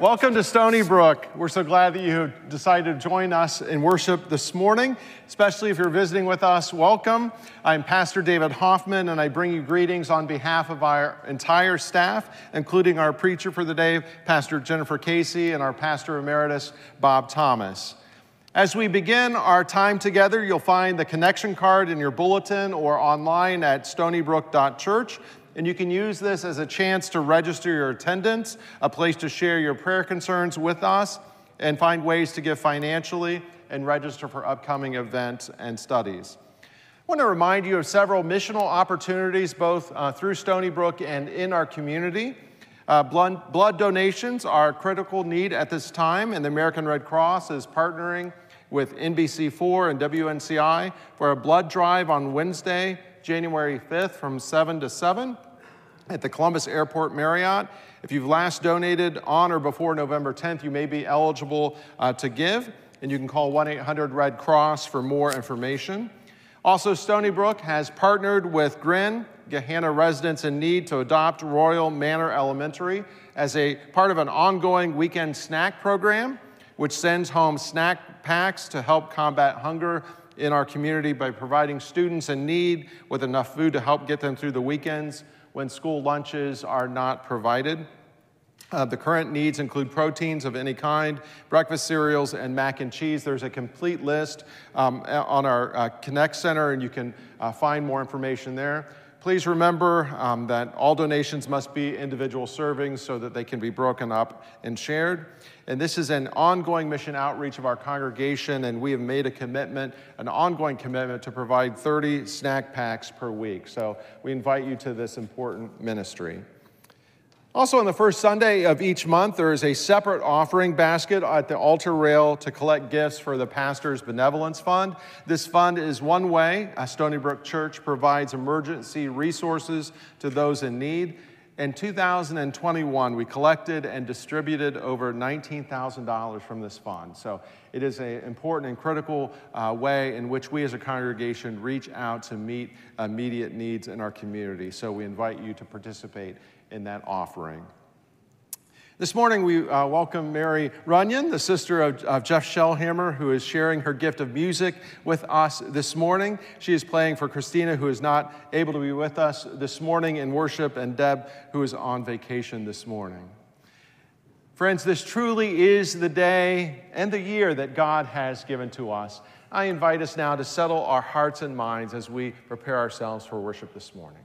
Welcome to Stony Brook. We're so glad that you decided to join us in worship this morning, especially if you're visiting with us. Welcome. I'm Pastor David Hoffman, and I bring you greetings on behalf of our entire staff, including our preacher for the day, Pastor Jennifer Casey, and our pastor emeritus, Bob Thomas. As we begin our time together, you'll find the connection card in your bulletin or online at stonybrook.church. And you can use this as a chance to register your attendance, a place to share your prayer concerns with us, and find ways to give financially and register for upcoming events and studies. I want to remind you of several missional opportunities both uh, through Stony Brook and in our community. Uh, blood, blood donations are a critical need at this time, and the American Red Cross is partnering with NBC4 and WNCI for a blood drive on Wednesday, January 5th from 7 to 7 at the Columbus Airport Marriott. If you've last donated on or before November 10th, you may be eligible uh, to give, and you can call 1 800 Red Cross for more information. Also, Stony Brook has partnered with Grin, Gahanna Residents in Need, to adopt Royal Manor Elementary as a part of an ongoing weekend snack program, which sends home snack packs to help combat hunger in our community by providing students in need with enough food to help get them through the weekends when school lunches are not provided. Uh, the current needs include proteins of any kind, breakfast cereals, and mac and cheese. There's a complete list um, on our uh, Connect Center, and you can uh, find more information there. Please remember um, that all donations must be individual servings so that they can be broken up and shared. And this is an ongoing mission outreach of our congregation, and we have made a commitment, an ongoing commitment, to provide 30 snack packs per week. So we invite you to this important ministry. Also, on the first Sunday of each month, there is a separate offering basket at the altar rail to collect gifts for the Pastor's Benevolence Fund. This fund is one way Stony Brook Church provides emergency resources to those in need. In 2021, we collected and distributed over $19,000 from this fund. So it is an important and critical uh, way in which we as a congregation reach out to meet immediate needs in our community. So we invite you to participate in that offering. This morning, we uh, welcome Mary Runyon, the sister of, of, Jeff Shellhammer, who is sharing her gift of music with us this morning. She is playing for Christina, who is not able to be with us this morning in worship, and Deb, who is on vacation this morning. Friends, this truly is the day and the year that God has given to us. I invite us now to settle our hearts and minds as we prepare ourselves for worship this morning.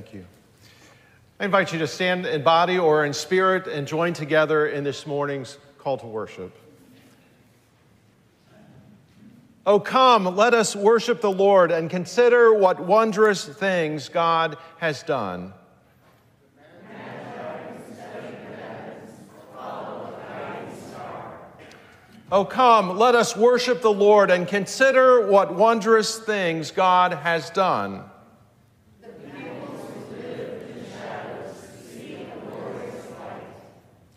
Thank you. I invite you to stand in body or in spirit and join together in this morning's call to worship. Oh, come, let us worship the Lord and consider what wondrous things God has done. Oh, come, let us worship the Lord and consider what wondrous things God has done.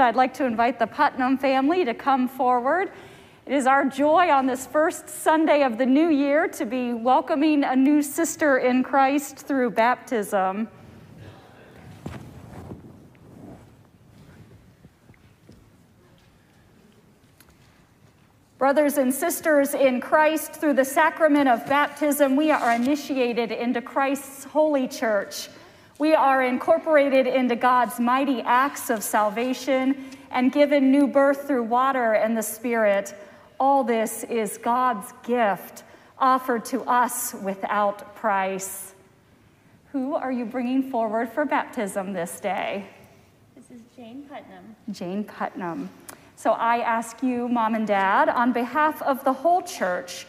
I'd like to invite the Putnam family to come forward. It is our joy on this first Sunday of the new year to be welcoming a new sister in Christ through baptism. Brothers and sisters in Christ, through the sacrament of baptism, we are initiated into Christ's holy church. We are incorporated into God's mighty acts of salvation and given new birth through water and the Spirit. All this is God's gift offered to us without price. Who are you bringing forward for baptism this day? This is Jane Putnam. Jane Putnam. So I ask you, mom and dad, on behalf of the whole church,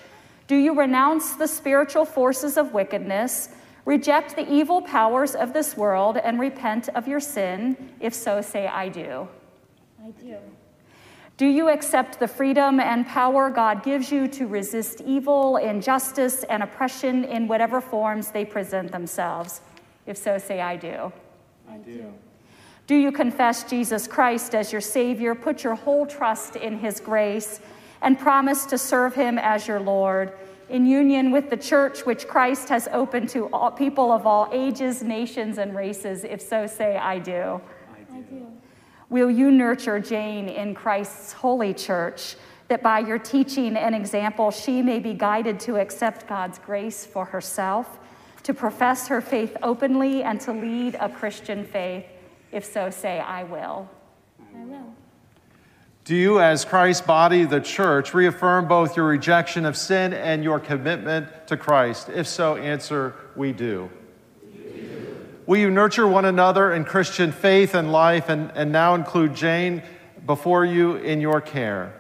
do you renounce the spiritual forces of wickedness? Reject the evil powers of this world and repent of your sin. If so, say, I do. I do. Do you accept the freedom and power God gives you to resist evil, injustice, and oppression in whatever forms they present themselves? If so, say, I do. I do. Do you confess Jesus Christ as your Savior, put your whole trust in His grace, and promise to serve Him as your Lord? In union with the church which Christ has opened to all people of all ages, nations, and races? If so, say, I do. I do. Will you nurture Jane in Christ's holy church, that by your teaching and example she may be guided to accept God's grace for herself, to profess her faith openly, and to lead a Christian faith? If so, say, I will. I will. Do you, as Christ's body, the church, reaffirm both your rejection of sin and your commitment to Christ? If so, answer, we do. Will you nurture one another in Christian faith and life, and, and now include Jane before you in your care?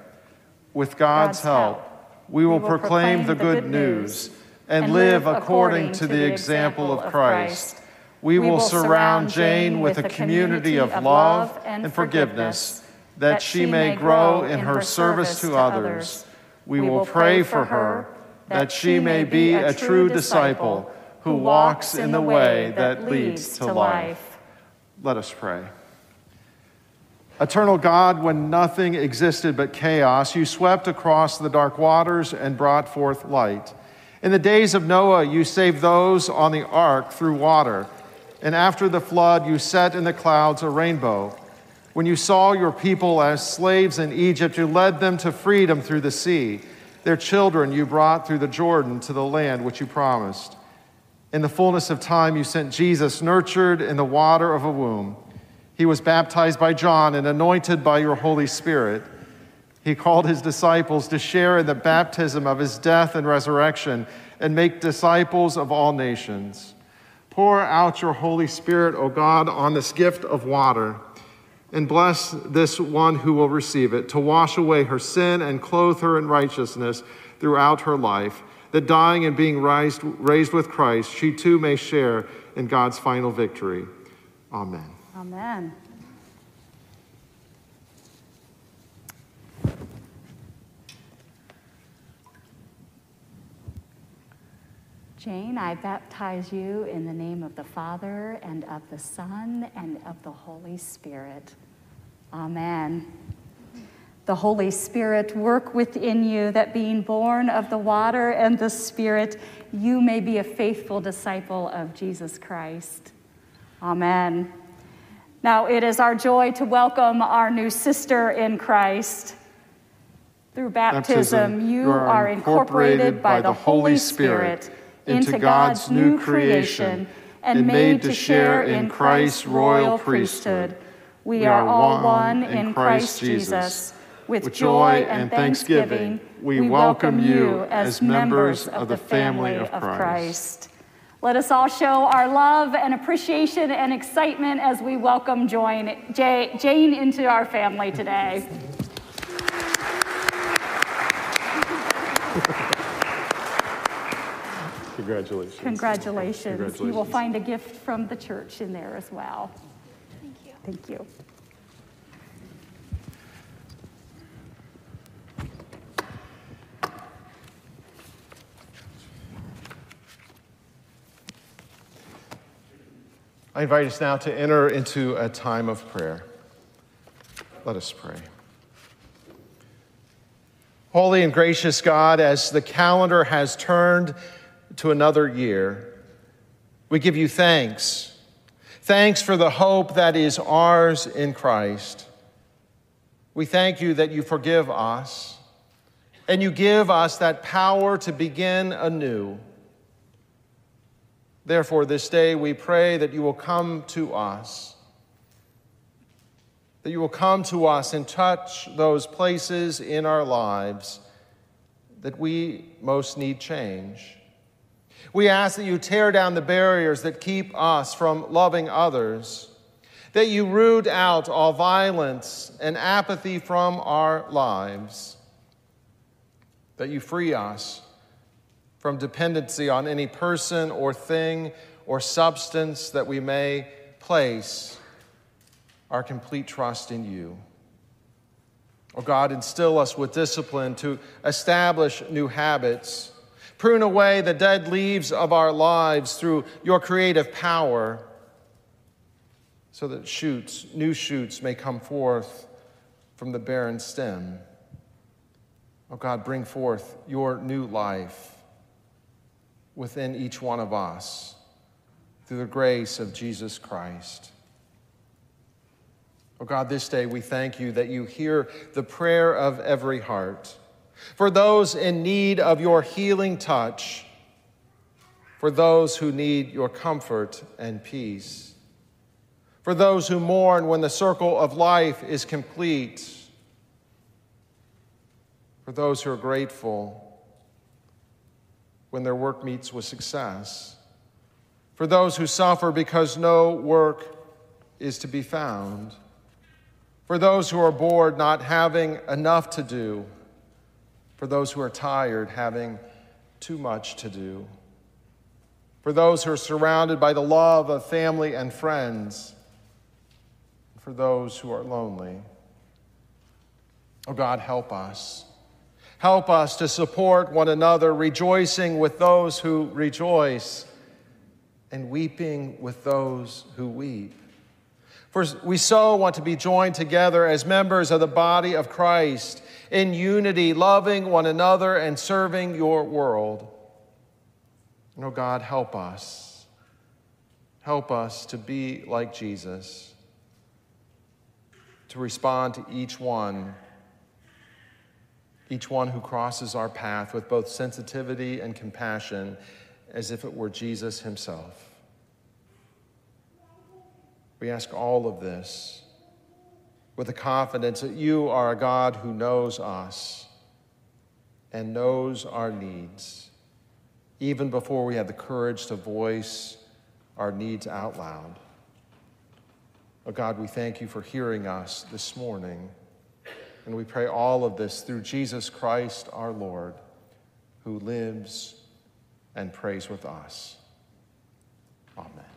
With God's, God's help, help, we will, we will proclaim, proclaim the good news and, live according to the example of Christ. We will surround Jane with a community of love and forgiveness that she may grow in her service to others. We will pray for her that she may be a true disciple who walks in the way that leads to life. Let us pray. Eternal God, when nothing existed but chaos, you swept across the dark waters and brought forth light. In the days of Noah, you saved those on the ark through water. And after the flood, you set in the clouds a rainbow. When you saw your people as slaves in Egypt, you led them to freedom through the sea. Their children you brought through the Jordan to the land which you promised. In the fullness of time, you sent Jesus, nurtured in the water of a womb. He was baptized by John and anointed by your Holy Spirit. He called his disciples to share in the baptism of his death and resurrection and make disciples of all nations. Pour out your Holy Spirit, O God, on this gift of water and bless this one who will receive it to wash away her sin and clothe her in righteousness throughout her life, that dying and being raised, raised with Christ, she too may share in God's final victory. Amen. Amen. Jane, I baptize you in the name of the Father and of the Son and of the Holy Spirit. Amen. The Holy Spirit work within you that being born of the water and the Spirit, you may be a faithful disciple of Jesus Christ. Amen. Now it is our joy to welcome our new sister in Christ. Through baptism, you are incorporated by the Holy Spirit into God's new creation and made to share in Christ's royal priesthood. We are all one in Christ Jesus. With joy and thanksgiving, we welcome you as members of the family of Christ. Let us all show our love and appreciation and excitement as we welcome Jane into our family today. Congratulations. Congratulations. You will find a gift from the church in there as well. Thank you. I invite us now to enter into a time of prayer. Let us pray. Holy and gracious God, as the calendar has turned to another year, we give you thanks. Thanks for the hope that is ours in Christ. We thank you that you forgive us and you give us that power to begin anew. Therefore, this day we pray that you will come to us, that you will come to us and touch those places in our lives that we most need change. We ask that you tear down the barriers that keep us from loving others, that you root out all violence and apathy from our lives, that you free us from dependency on any person or thing or substance that we may place our complete trust in you. Oh God, instill us with discipline to establish new habits. Prune away the dead leaves of our lives through your creative power so that shoots, new shoots may come forth from the barren stem. Oh God, bring forth your new life within each one of us through the grace of Jesus Christ. Oh God, this day we thank you that you hear the prayer of every heart. For those in need of your healing touch, for those who need your comfort and peace, for those who mourn when the circle of life is complete, for those who are grateful when their work meets with success, for those who suffer because no work is to be found, for those who are bored not having enough to do, for those who are tired having too much to do, for those who are surrounded by the love of family and friends, for those who are lonely. Oh God, help us. Help us to support one another, rejoicing with those who rejoice and weeping with those who weep. For we so want to be joined together as members of the body of Christ in unity, loving one another and serving your world. And oh God, help us. Help us to be like Jesus, to respond to each one each one who crosses our path with both sensitivity and compassion as if it were Jesus himself. We ask all of this with the confidence that you are a God who knows us and knows our needs, even before we have the courage to voice our needs out loud. Oh God, we thank you for hearing us this morning. And we pray all of this through Jesus Christ our Lord, who lives and prays with us. Amen.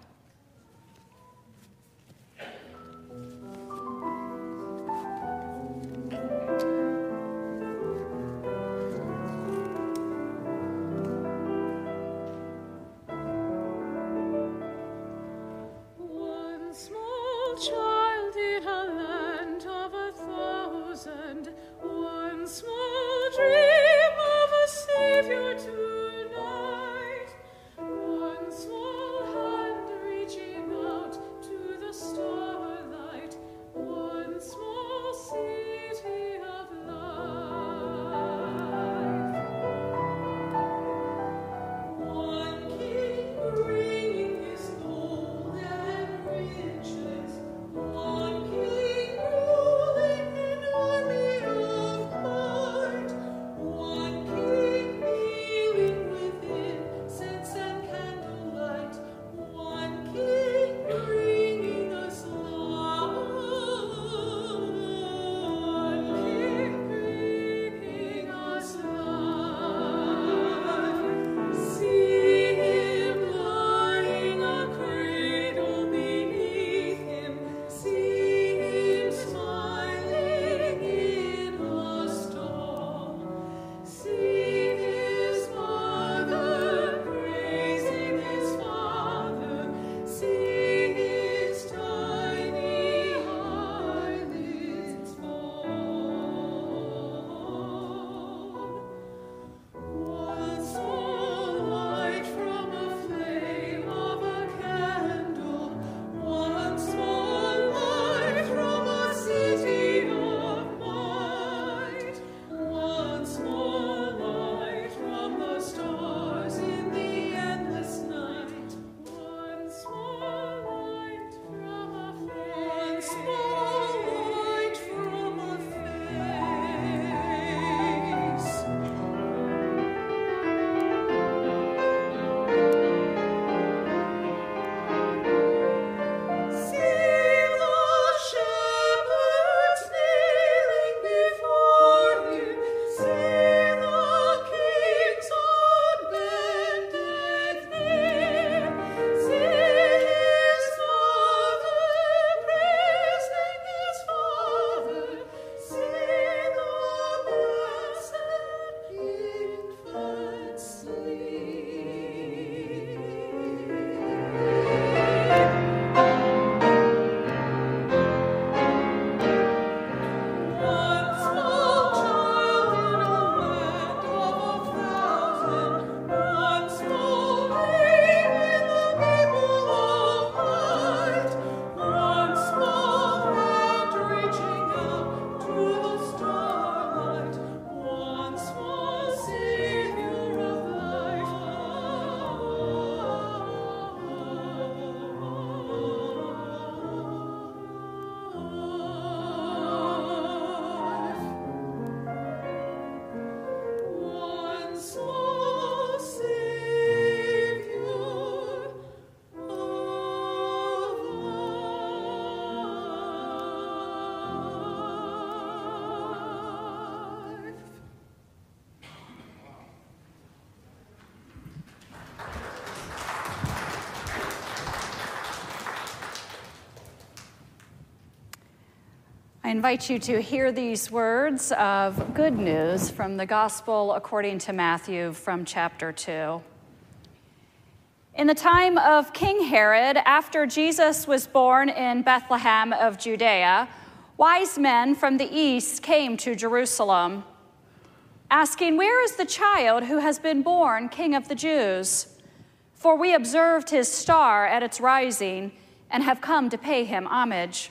I invite you to hear these words of good news from the Gospel according to Matthew from chapter 2. In the time of King Herod, after Jesus was born in Bethlehem of Judea, wise men from the east came to Jerusalem, asking, Where is the child who has been born King of the Jews? For we observed his star at its rising and have come to pay him homage.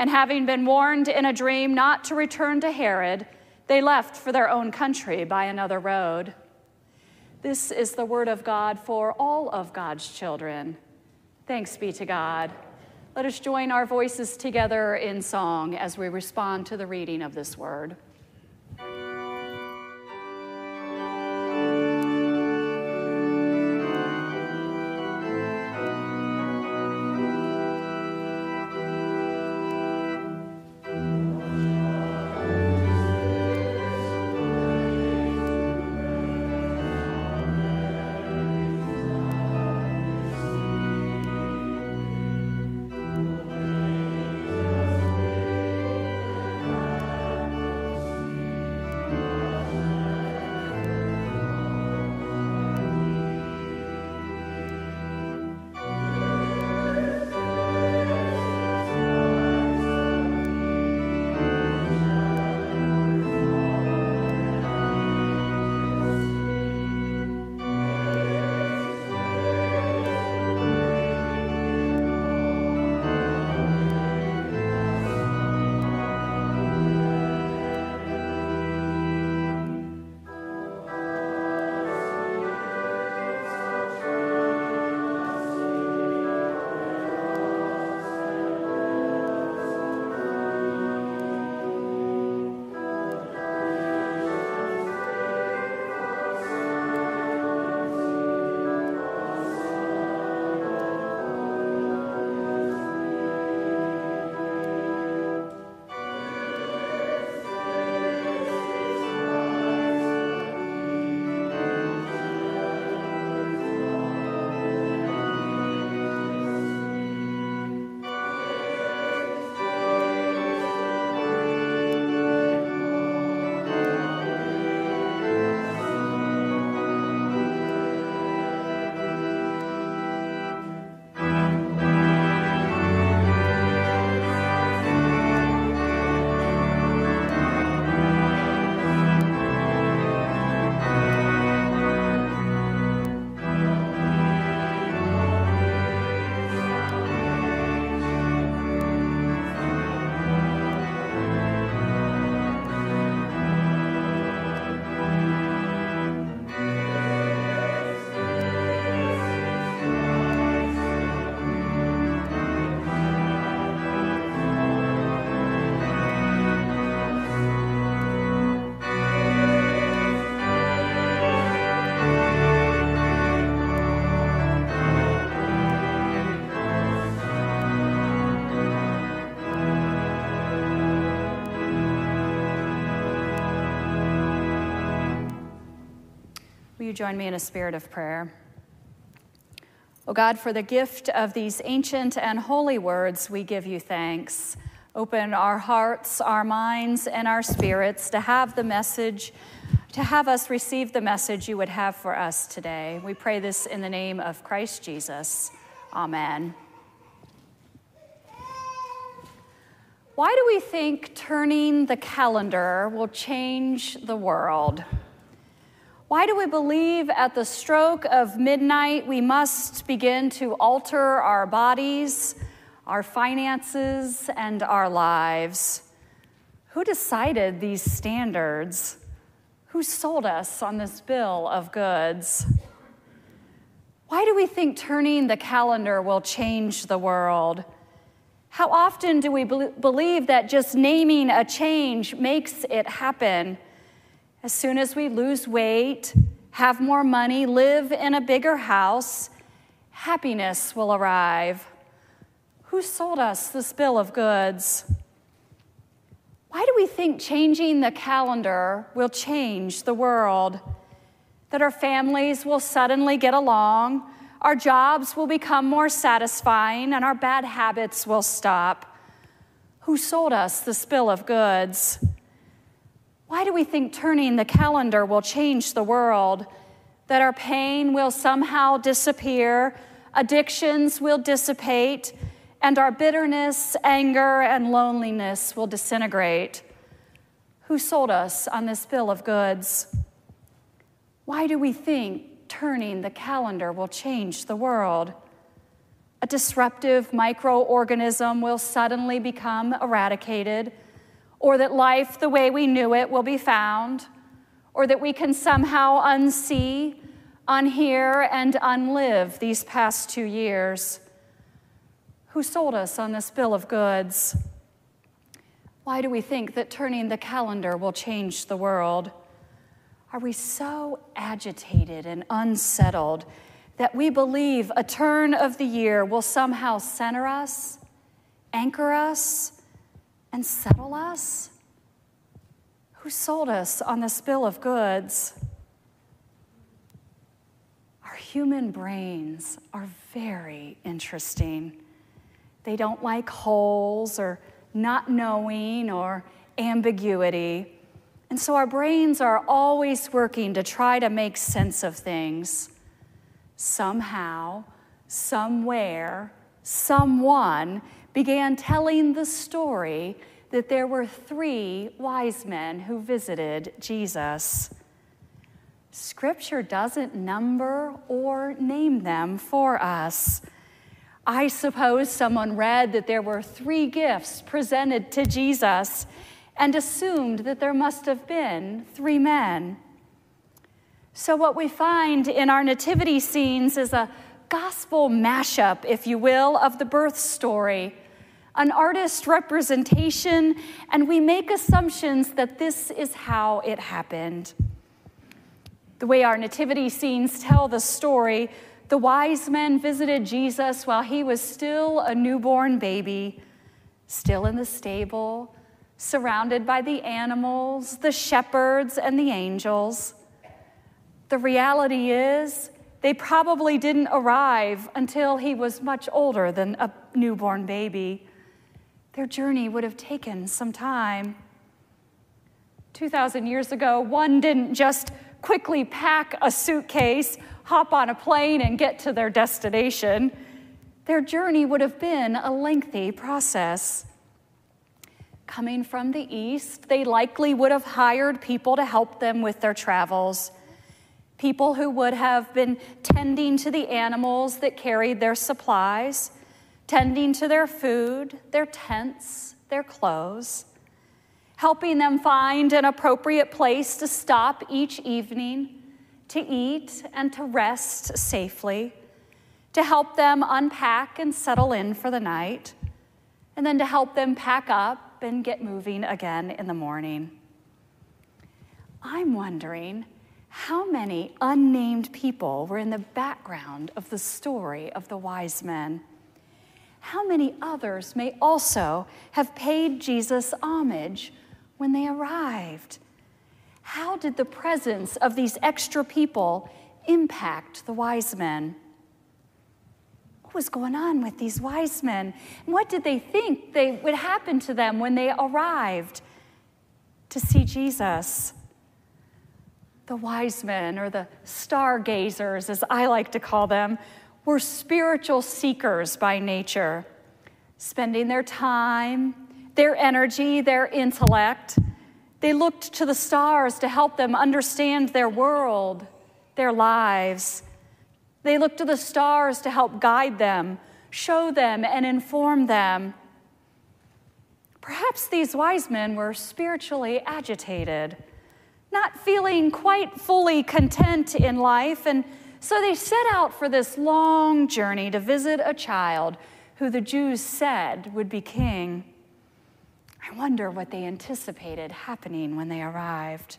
And having been warned in a dream not to return to Herod, they left for their own country by another road. This is the word of God for all of God's children. Thanks be to God. Let us join our voices together in song as we respond to the reading of this word. You join me in a spirit of prayer? O God, for the gift of these ancient and holy words, we give you thanks. Open our hearts, our minds, and our spirits to have the message, to have us receive the message you would have for us today. We pray this in the name of Christ Jesus. Amen. Why do we think turning the calendar will change the world? Why do we believe at the stroke of midnight we must begin to alter our bodies, our finances, and our lives? Who decided these standards? Who sold us on this bill of goods? Why do we think turning the calendar will change the world? How often do we believe that just naming a change makes it happen? As soon as we lose weight, have more money, live in a bigger house, happiness will arrive. Who sold us this bill of goods? Why do we think changing the calendar will change the world? That our families will suddenly get along, our jobs will become more satisfying and our bad habits will stop. Who sold us this bill of goods? Why do we think turning the calendar will change the world? That our pain will somehow disappear, addictions will dissipate, and our bitterness, anger, and loneliness will disintegrate? Who sold us on this bill of goods? Why do we think turning the calendar will change the world. A disruptive microorganism will suddenly become eradicated, or that life the way we knew it will be found, or that we can somehow unsee, unhear, and unlive these past two years. Who sold us on this bill of goods? Why do we think that turning the calendar will change the world? Are we so agitated and unsettled that we believe a turn of the year will somehow center us, anchor us, and settle us? Who sold us on this bill of goods? Our human brains are very interesting. They don't like holes or not knowing or ambiguity. And so our brains are always working to try to make sense of things. Somehow, somewhere, someone began telling the story that there were three wise men who visited Jesus. Scripture doesn't number or name them for us. I suppose someone read that there were three gifts presented to Jesus and assumed that there must have been three men. So, what we find in our nativity scenes is a gospel mashup, if you will, of the birth story, an artist representation, and we make assumptions that this is how it happened. The way our nativity scenes tell the story, the wise men visited Jesus while he was still a newborn baby, still in the stable, surrounded by the animals, the shepherds, and the angels. The reality is, they probably didn't arrive until he was much older than a newborn baby. Their journey would have taken some time. 2,000 years ago, one didn't just quickly pack a suitcase, hop on a plane, and get to their destination. Their journey would have been a lengthy process coming from the east, they likely would have hired people to help them with their travels. People who would have been tending to the animals that carried their supplies, tending to their food, their tents, their clothes, helping them find an appropriate place to stop each evening, to eat and to rest safely, to help them unpack and settle in for the night, and then to help them pack up and get moving again in the morning. I'm wondering how many unnamed people were in the background of the story of the wise men. How many others may also have paid Jesus homage when they arrived? How did the presence of these extra people impact the wise men? What was going on with these wise men? What did they think they would happen to them when they arrived to see Jesus? The wise men, or the stargazers, as I like to call them, were spiritual seekers by nature, spending their time, their energy, their intellect. They looked to the stars to help them understand their world, their lives. They looked to the stars to help guide them, show them, and inform them. Perhaps these wise men were spiritually agitated, not feeling quite fully content in life, and so they set out for this long journey to visit a child who the Jews said would be king. I wonder what they anticipated happening when they arrived.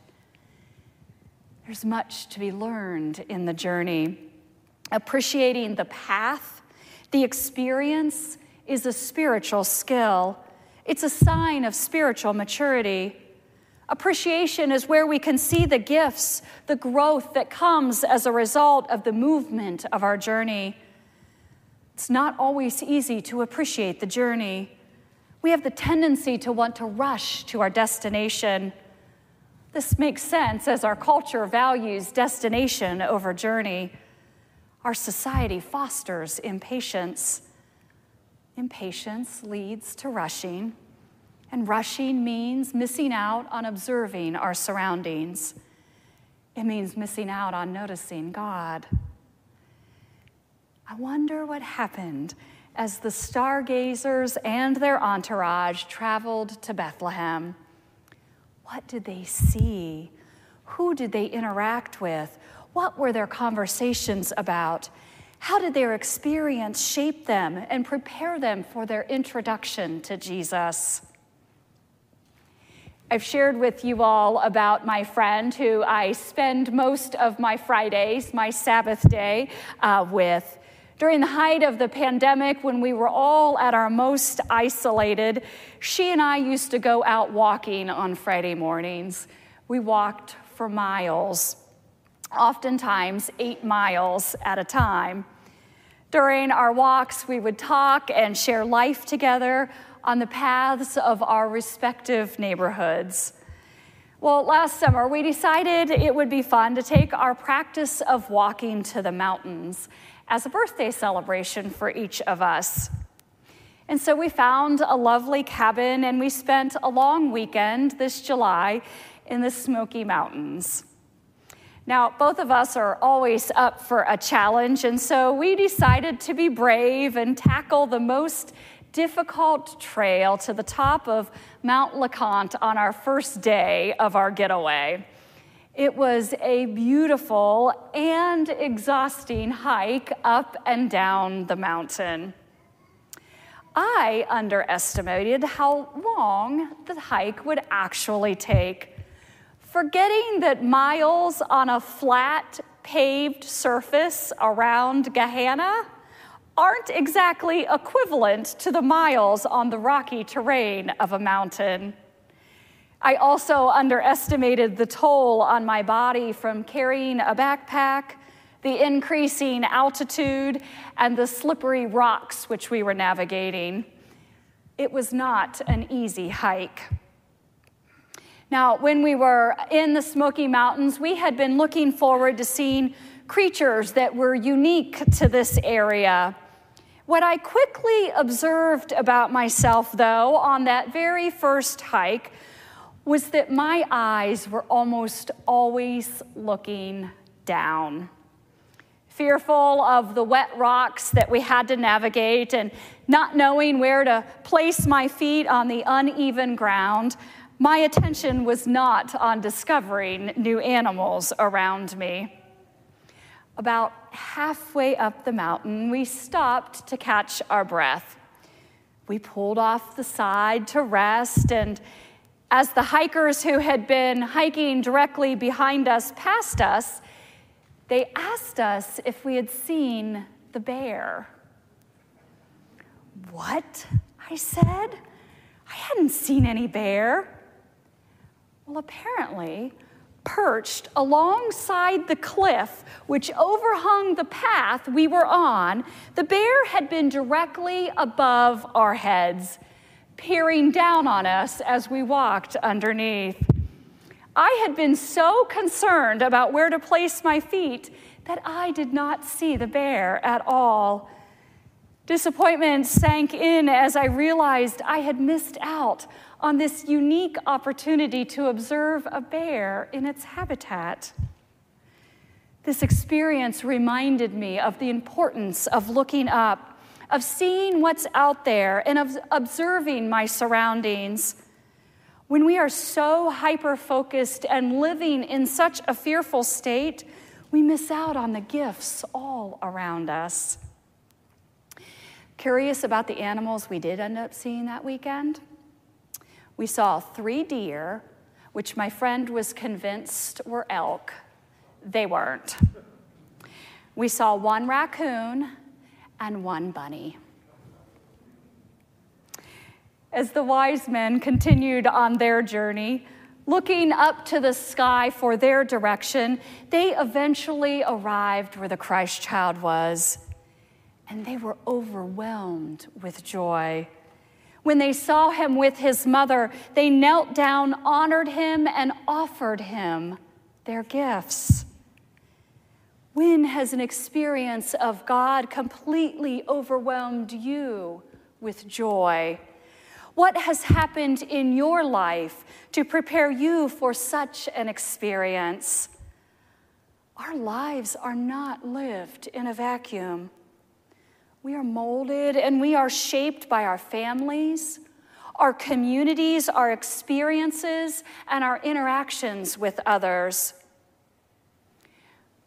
There's much to be learned in the journey. Appreciating the path, the experience, is a spiritual skill. It's a sign of spiritual maturity. Appreciation is where we can see the gifts, the growth that comes as a result of the movement of our journey. It's not always easy to appreciate the journey. We have the tendency to want to rush to our destination. This makes sense as our culture values destination over journey. Our society fosters impatience. Impatience leads to rushing, and rushing means missing out on observing our surroundings. It means missing out on noticing God. I wonder what happened as the stargazers and their entourage traveled to Bethlehem. What did they see? Who did they interact with? What were their conversations about? How did their experience shape them and prepare them for their introduction to Jesus? I've shared with you all about my friend who I spend most of my Fridays, my Sabbath day, uh, with. During the height of the pandemic, when we were all at our most isolated, she and I used to go out walking on Friday mornings. We walked for miles, oftentimes eight miles at a time. During our walks, we would talk and share life together on the paths of our respective neighborhoods. Well, last summer, we decided it would be fun to take our practice of walking to the mountains as a birthday celebration for each of us. And so we found a lovely cabin and we spent a long weekend this July in the Smoky Mountains. Now, both of us are always up for a challenge, and so we decided to be brave and tackle the most difficult trail to the top of Mount LeConte on our first day of our getaway. It was a beautiful and exhausting hike up and down the mountain. I underestimated how long the hike would actually take, forgetting that miles on a flat, paved surface around Gahanna aren't exactly equivalent to the miles on the rocky terrain of a mountain. I also underestimated the toll on my body from carrying a backpack, the increasing altitude, and the slippery rocks which we were navigating. It was not an easy hike. Now, when we were in the Smoky Mountains, we had been looking forward to seeing creatures that were unique to this area. What I quickly observed about myself, though, on that very first hike was that my eyes were almost always looking down. Fearful of the wet rocks that we had to navigate and not knowing where to place my feet on the uneven ground, my attention was not on discovering new animals around me. About halfway up the mountain, we stopped to catch our breath. We pulled off the side to rest and as the hikers who had been hiking directly behind us passed us, they asked us if we had seen the bear. What? I said. I hadn't seen any bear. Well, apparently, Perched alongside the cliff which overhung the path we were on, the bear had been directly above our heads, peering down on us as we walked underneath. I had been so concerned about where to place my feet that I did not see the bear at all. Disappointment sank in as I realized I had missed out on this unique opportunity to observe a bear in its habitat. This experience reminded me of the importance of looking up, of seeing what's out there, and of observing my surroundings. When we are so hyper focused and living in such a fearful state, we miss out on the gifts all around us. Curious about the animals we did end up seeing that weekend? We saw three deer, which my friend was convinced were elk. They weren't. We saw one raccoon and one bunny. As the wise men continued on their journey, looking up to the sky for their direction, they eventually arrived where the Christ child was, and they were overwhelmed with joy. When they saw him with his mother, they knelt down, honored him, and offered him their gifts. When has an experience of God completely overwhelmed you with joy? What has happened in your life to prepare you for such an experience? Our lives are not lived in a vacuum. We are molded and we are shaped by our families, our communities, our experiences, and our interactions with others.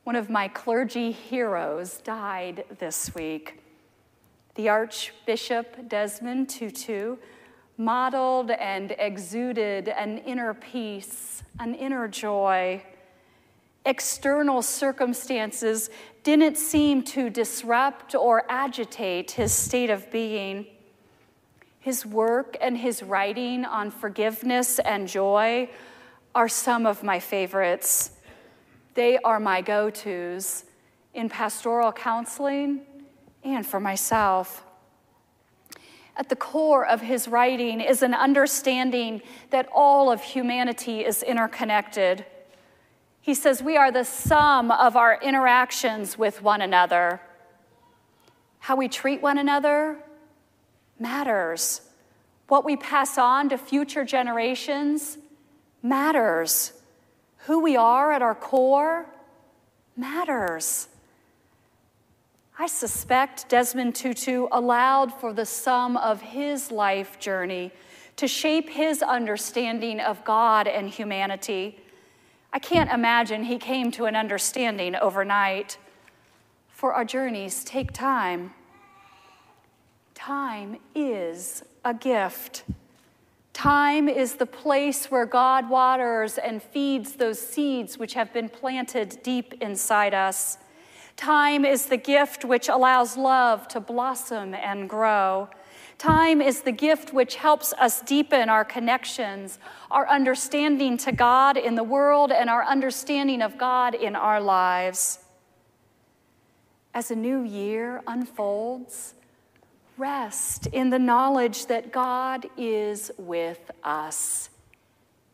One of my clergy heroes died this week. The Archbishop Desmond Tutu modeled and exuded an inner peace, an inner joy. External circumstances didn't seem to disrupt or agitate his state of being. His work and his writing on forgiveness and joy are some of my favorites. They are my go tos in pastoral counseling and for myself. At the core of his writing is an understanding that all of humanity is interconnected. He says we are the sum of our interactions with one another. How we treat one another matters. What we pass on to future generations matters. Who we are at our core matters. I suspect Desmond Tutu allowed for the sum of his life journey to shape his understanding of God and humanity. I can't imagine he came to an understanding overnight, for our journeys take time. Time is a gift. Time is the place where God waters and feeds those seeds which have been planted deep inside us. Time is the gift which allows love to blossom and grow. Time is the gift which helps us deepen our connections, our understanding to God in the world, and our understanding of God in our lives. As a new year unfolds, rest in the knowledge that God is with us.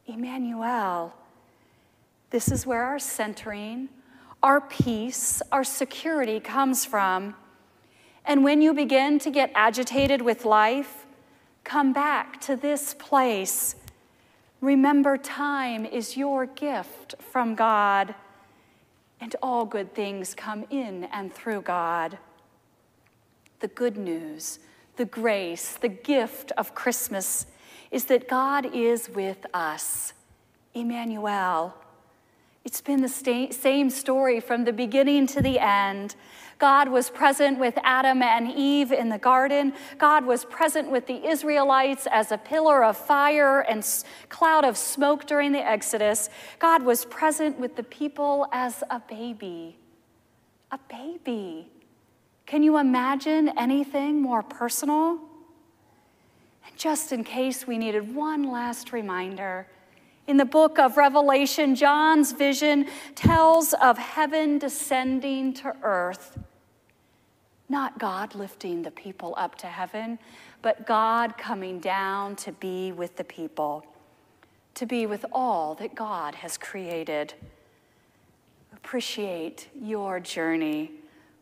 Emmanuel. This is where our centering, our peace, our security comes from. And when you begin to get agitated with life, come back to this place. Remember, time is your gift from God, and all good things come in and through God. The good news, the grace, the gift of Christmas is that God is with us. Emmanuel. It's been the same story from the beginning to the end. God was present with Adam and Eve in the garden. God was present with the Israelites as a pillar of fire and cloud of smoke during the Exodus. God was present with the people as a baby. A baby. Can you imagine anything more personal? And just in case we needed one last reminder, In the book of Revelation, John's vision tells of heaven descending to earth. Not God lifting the people up to heaven, but God coming down to be with the people, to be with all that God has created. Appreciate your journey.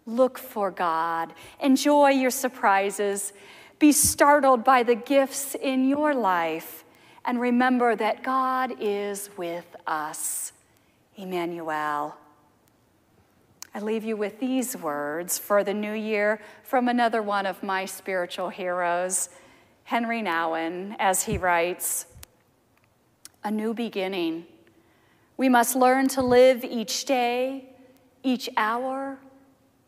Look for God. Enjoy your surprises. Be startled by the gifts in your life. And remember that God is with us. Emmanuel. I leave you with these words for the new year from another one of my spiritual heroes, Henri Nouwen, as he writes A new beginning. We must learn to live each day, each hour,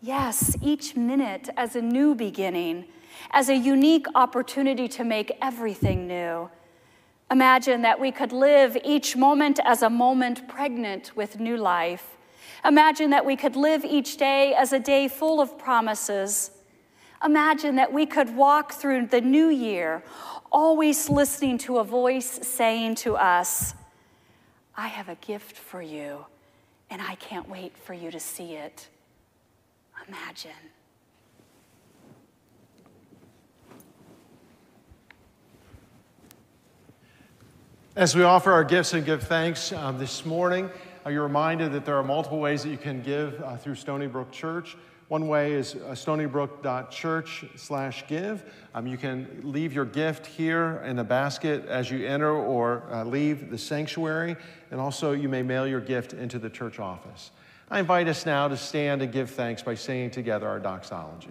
yes, each minute as a new beginning, as a unique opportunity to make everything new. Imagine that we could live each moment as a moment pregnant with new life Imagine that we could live each day as a day full of promises. Imagine that we could walk through the new year always listening to a voice saying to us, I have a gift for you, and I can't wait for you to see it. Imagine. As we offer our gifts and give thanks um, this morning, you're reminded that there are multiple ways that you can give uh, through Stony Brook Church. One way is uh, stonybrook.church slash give. Um, you can leave your gift here in a basket as you enter or uh, leave the sanctuary. And also, you may mail your gift into the church office. I invite us now to stand and give thanks by singing together our doxology.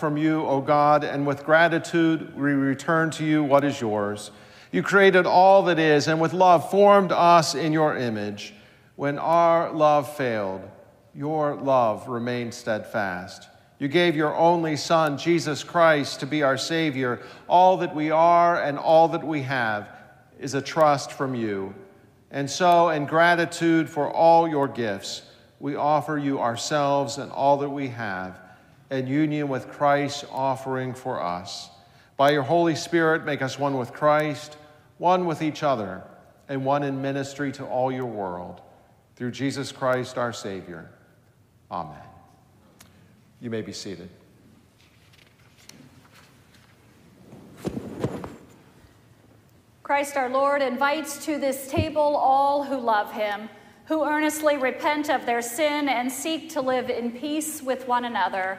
From you, O God, and with gratitude we return to you what is yours. You created all that is, and with love formed us in your image. When our love failed, your love remained steadfast. You gave your only Son, Jesus Christ, to be our Savior. All that we are and all that we have is a trust from you. And so, in gratitude for all your gifts, we offer you ourselves and all that we have and union with Christ's offering for us. By your Holy Spirit, make us one with Christ, one with each other, and one in ministry to all your world. Through Jesus Christ, our Savior. Amen. You may be seated. Christ our Lord invites to this table all who love him, who earnestly repent of their sin and seek to live in peace with one another.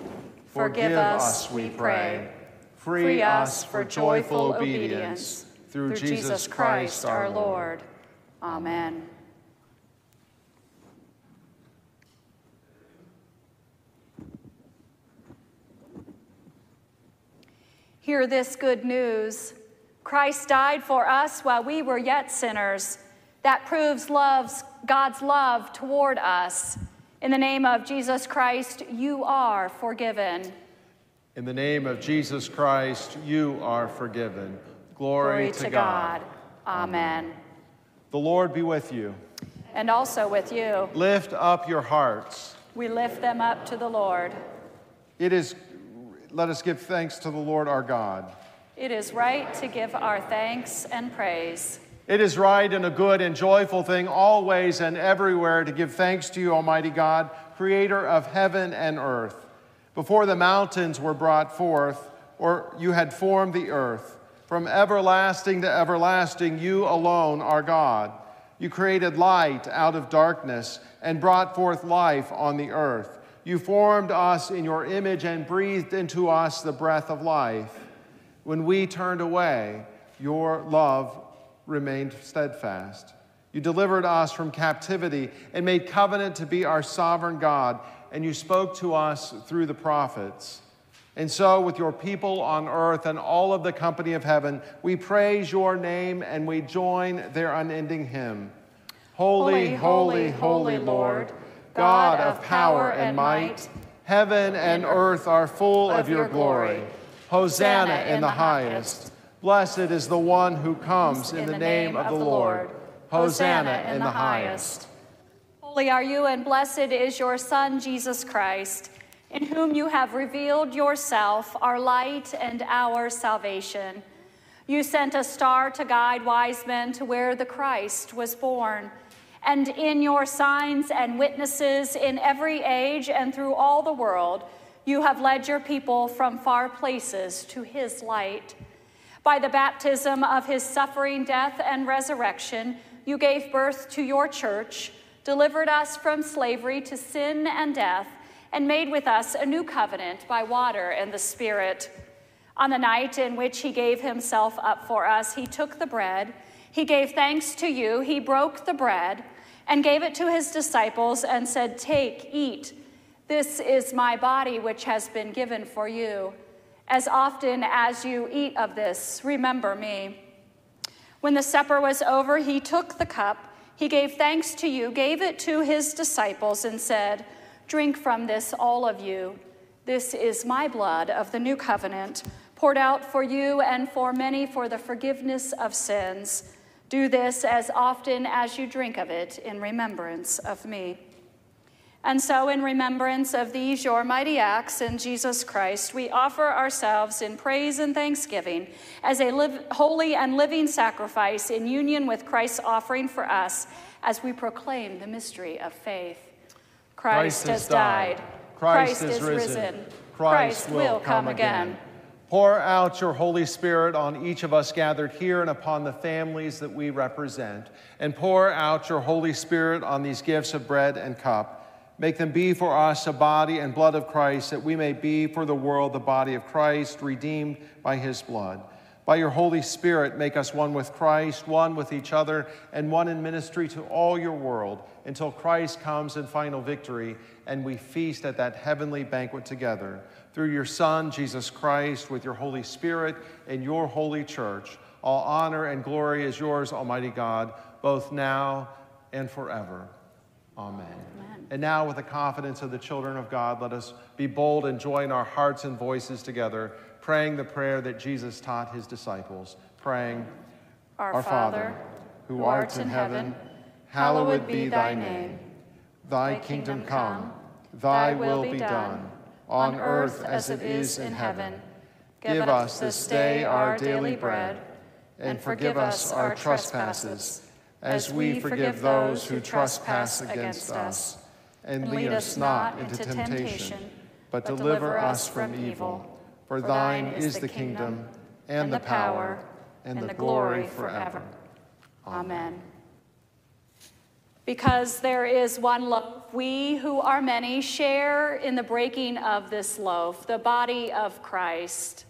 Forgive us, we pray. Free us for joyful obedience through Jesus Christ our Lord. Amen. Hear this good news. Christ died for us while we were yet sinners. That proves love's, God's love toward us. In the name of Jesus Christ, you are forgiven. In the name of Jesus Christ, you are forgiven. Glory, Glory to, to God. God. Amen. The Lord be with you. And also with you. Lift up your hearts. We lift them up to the Lord. It is, let us give thanks to the Lord our God. It is right to give our thanks and praise. It is right and a good and joyful thing always and everywhere to give thanks to you, Almighty God, creator of heaven and earth. Before the mountains were brought forth, or you had formed the earth, from everlasting to everlasting, you alone are God. You created light out of darkness and brought forth life on the earth. You formed us in your image and breathed into us the breath of life. When we turned away, your love remained steadfast. You delivered us from captivity and made covenant to be our sovereign God, and you spoke to us through the prophets. And so, with your people on earth and all of the company of heaven, we praise your name and we join their unending hymn. Holy, holy, holy Lord, God of power and might, heaven and earth are full of your glory. Hosanna in the highest. Blessed is the one who comes in the name of the Lord. Hosanna in the highest. Holy are you, and blessed is your Son, Jesus Christ, in whom you have revealed yourself, our light and our salvation. You sent a star to guide wise men to where the Christ was born. And in your signs and witnesses in every age and through all the world, you have led your people from far places to his light. By the baptism of his suffering, death, and resurrection, you gave birth to your church, delivered us from slavery to sin and death, and made with us a new covenant by water and the Spirit. On the night in which he gave himself up for us, he took the bread. He gave thanks to you. He broke the bread and gave it to his disciples and said, Take, eat. This is my body, which has been given for you. As often as you eat of this, remember me. When the supper was over, he took the cup, he gave thanks to you, gave it to his disciples, and said, Drink from this, all of you. This is my blood of the new covenant, poured out for you and for many for the forgiveness of sins. Do this as often as you drink of it in remembrance of me. And so, in remembrance of these your mighty acts in Jesus Christ, we offer ourselves in praise and thanksgiving as a live, holy and living sacrifice in union with Christ's offering for us as we proclaim the mystery of faith. Christ, Christ has died. died. Christ Christ is is risen. risen. Christ Christ will come again. again. Pour out your Holy Spirit on each of us gathered here and upon the families that we represent. And pour out your Holy Spirit on these gifts of bread and cup. Make them be for us a body and blood of Christ, that we may be for the world the body of Christ, redeemed by his blood. By your Holy Spirit, make us one with Christ, one with each other, and one in ministry to all your world until Christ comes in final victory and we feast at that heavenly banquet together. Through your Son, Jesus Christ, with your Holy Spirit and your holy church, all honor and glory is yours, Almighty God, both now and forever. Amen. Amen. And now, with the confidence of the children of God, let us be bold and join our hearts and voices together, praying the prayer that Jesus taught his disciples, praying, Our, Father, who art in heaven, hallowed be thy name. Thy kingdom come, thy will be done, on earth as it is in heaven. Give us this day our daily bread, and forgive us our trespasses, as we forgive those who trespass against us. And lead us not into temptation, but deliver us from evil. For thine is the kingdom, and the power, and the glory forever. Amen. Because there is one loaf, we who are many share in the breaking of this loaf, the body of Christ.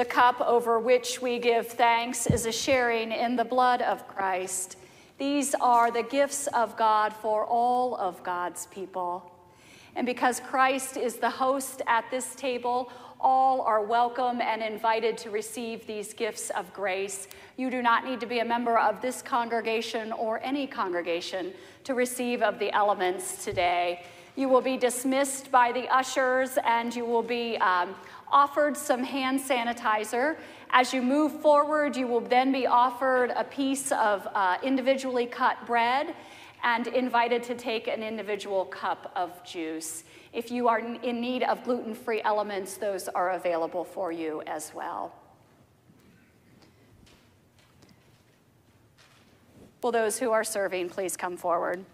The cup over which we give thanks is a sharing in the blood of Christ. These are the gifts of God for all of God's people. And because Christ is the host at this table, all are welcome and invited to receive these gifts of grace. You do not need to be a member of this congregation or any congregation to receive of the elements today. You will be dismissed by the ushers and you will be um, offered some hand sanitizer. As you move forward, you will then be offered a piece of uh, individually cut bread and invited to take an individual cup of juice. If you are in need of gluten free elements, those are available for you as well. Will those who are serving please come forward?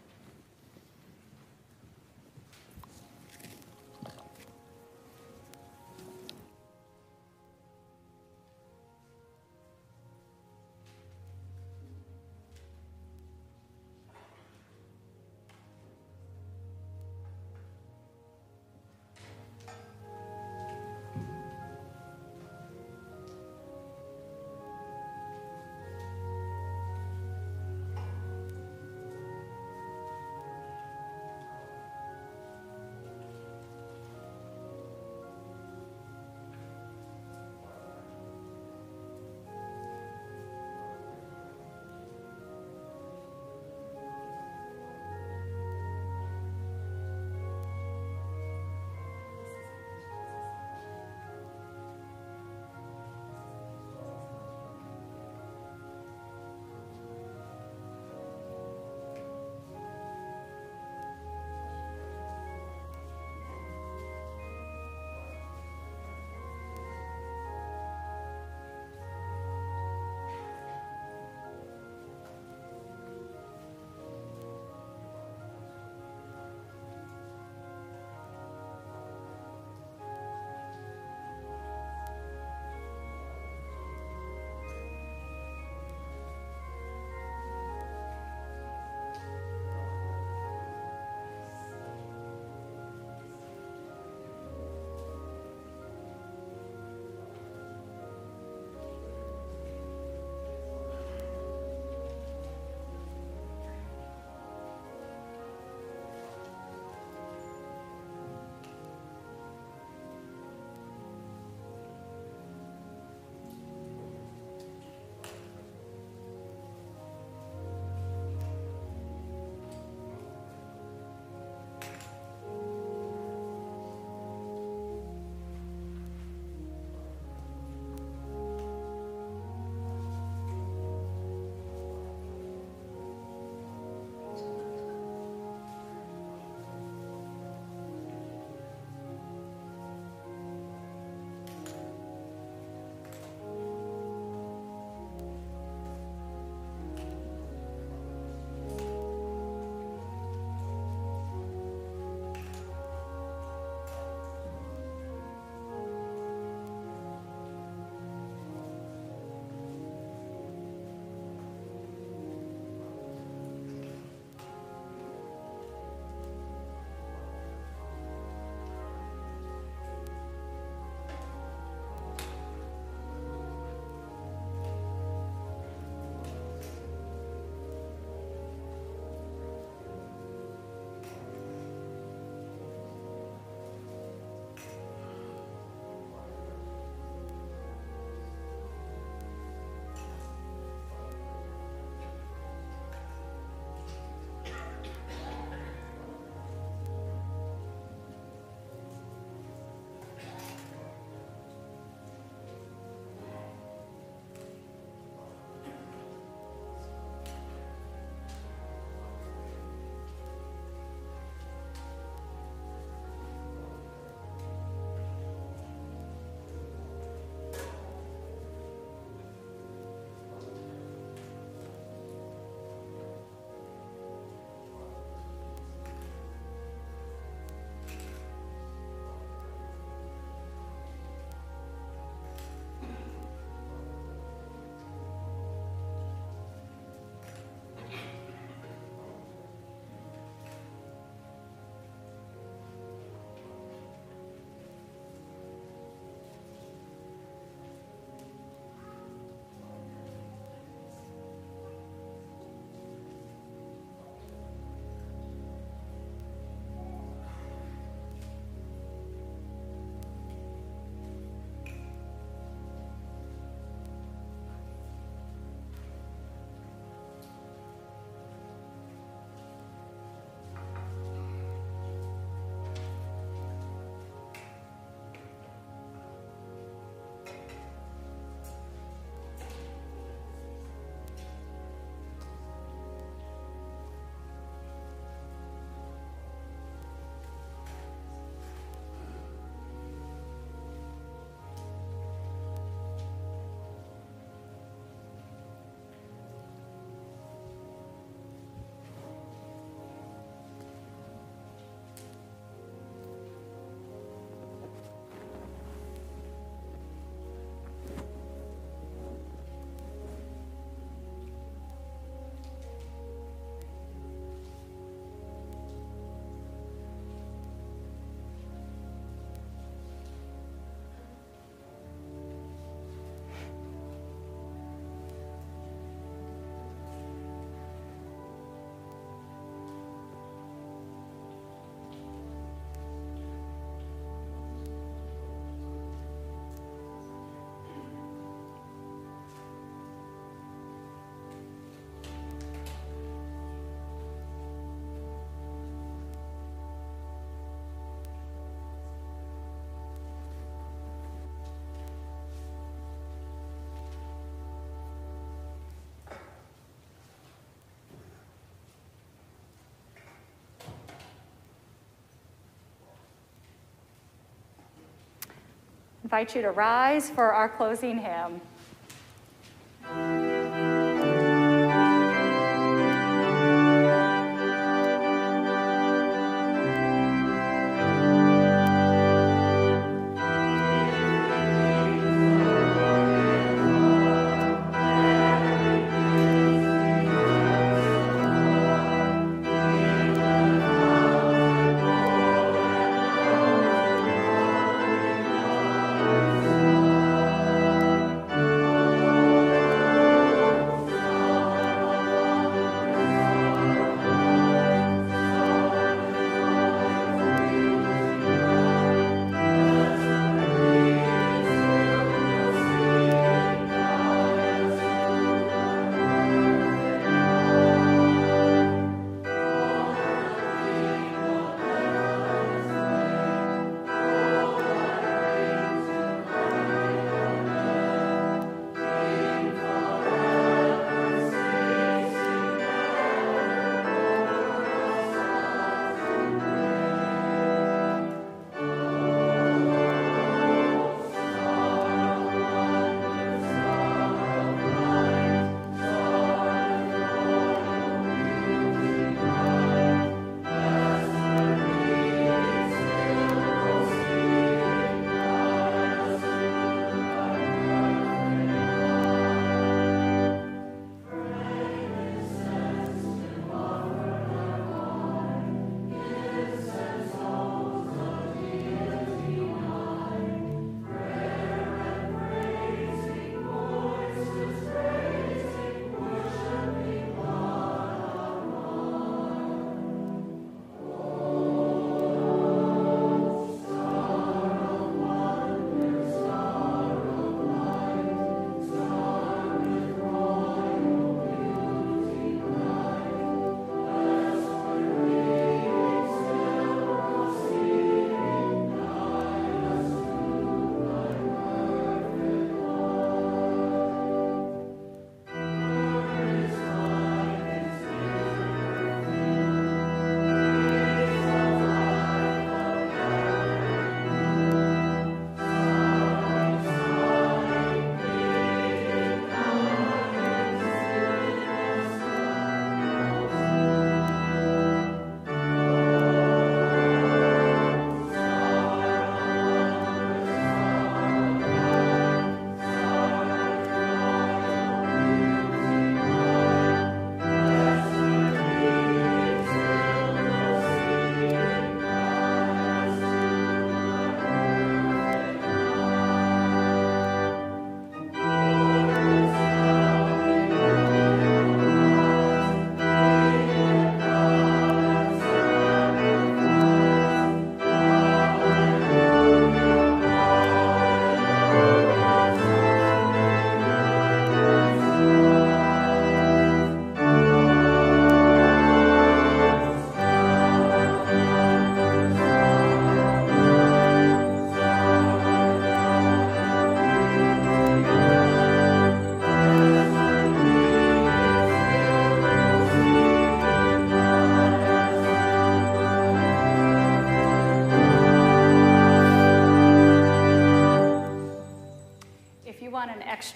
Invite you to rise for our closing hymn.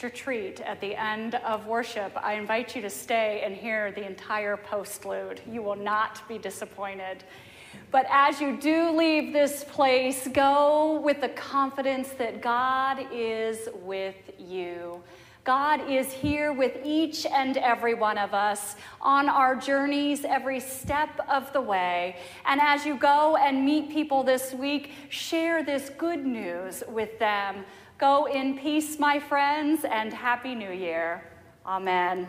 Extra treat at the end of worship, I invite you to stay and hear the entire postlude. You will not be disappointed. But as you do leave this place, go with the confidence that God is with you. God is here with each and every one of us on our journeys every step of the way. And as you go and meet people this week, share this good news with them Go in peace, my friends, and Happy New Year. Amen.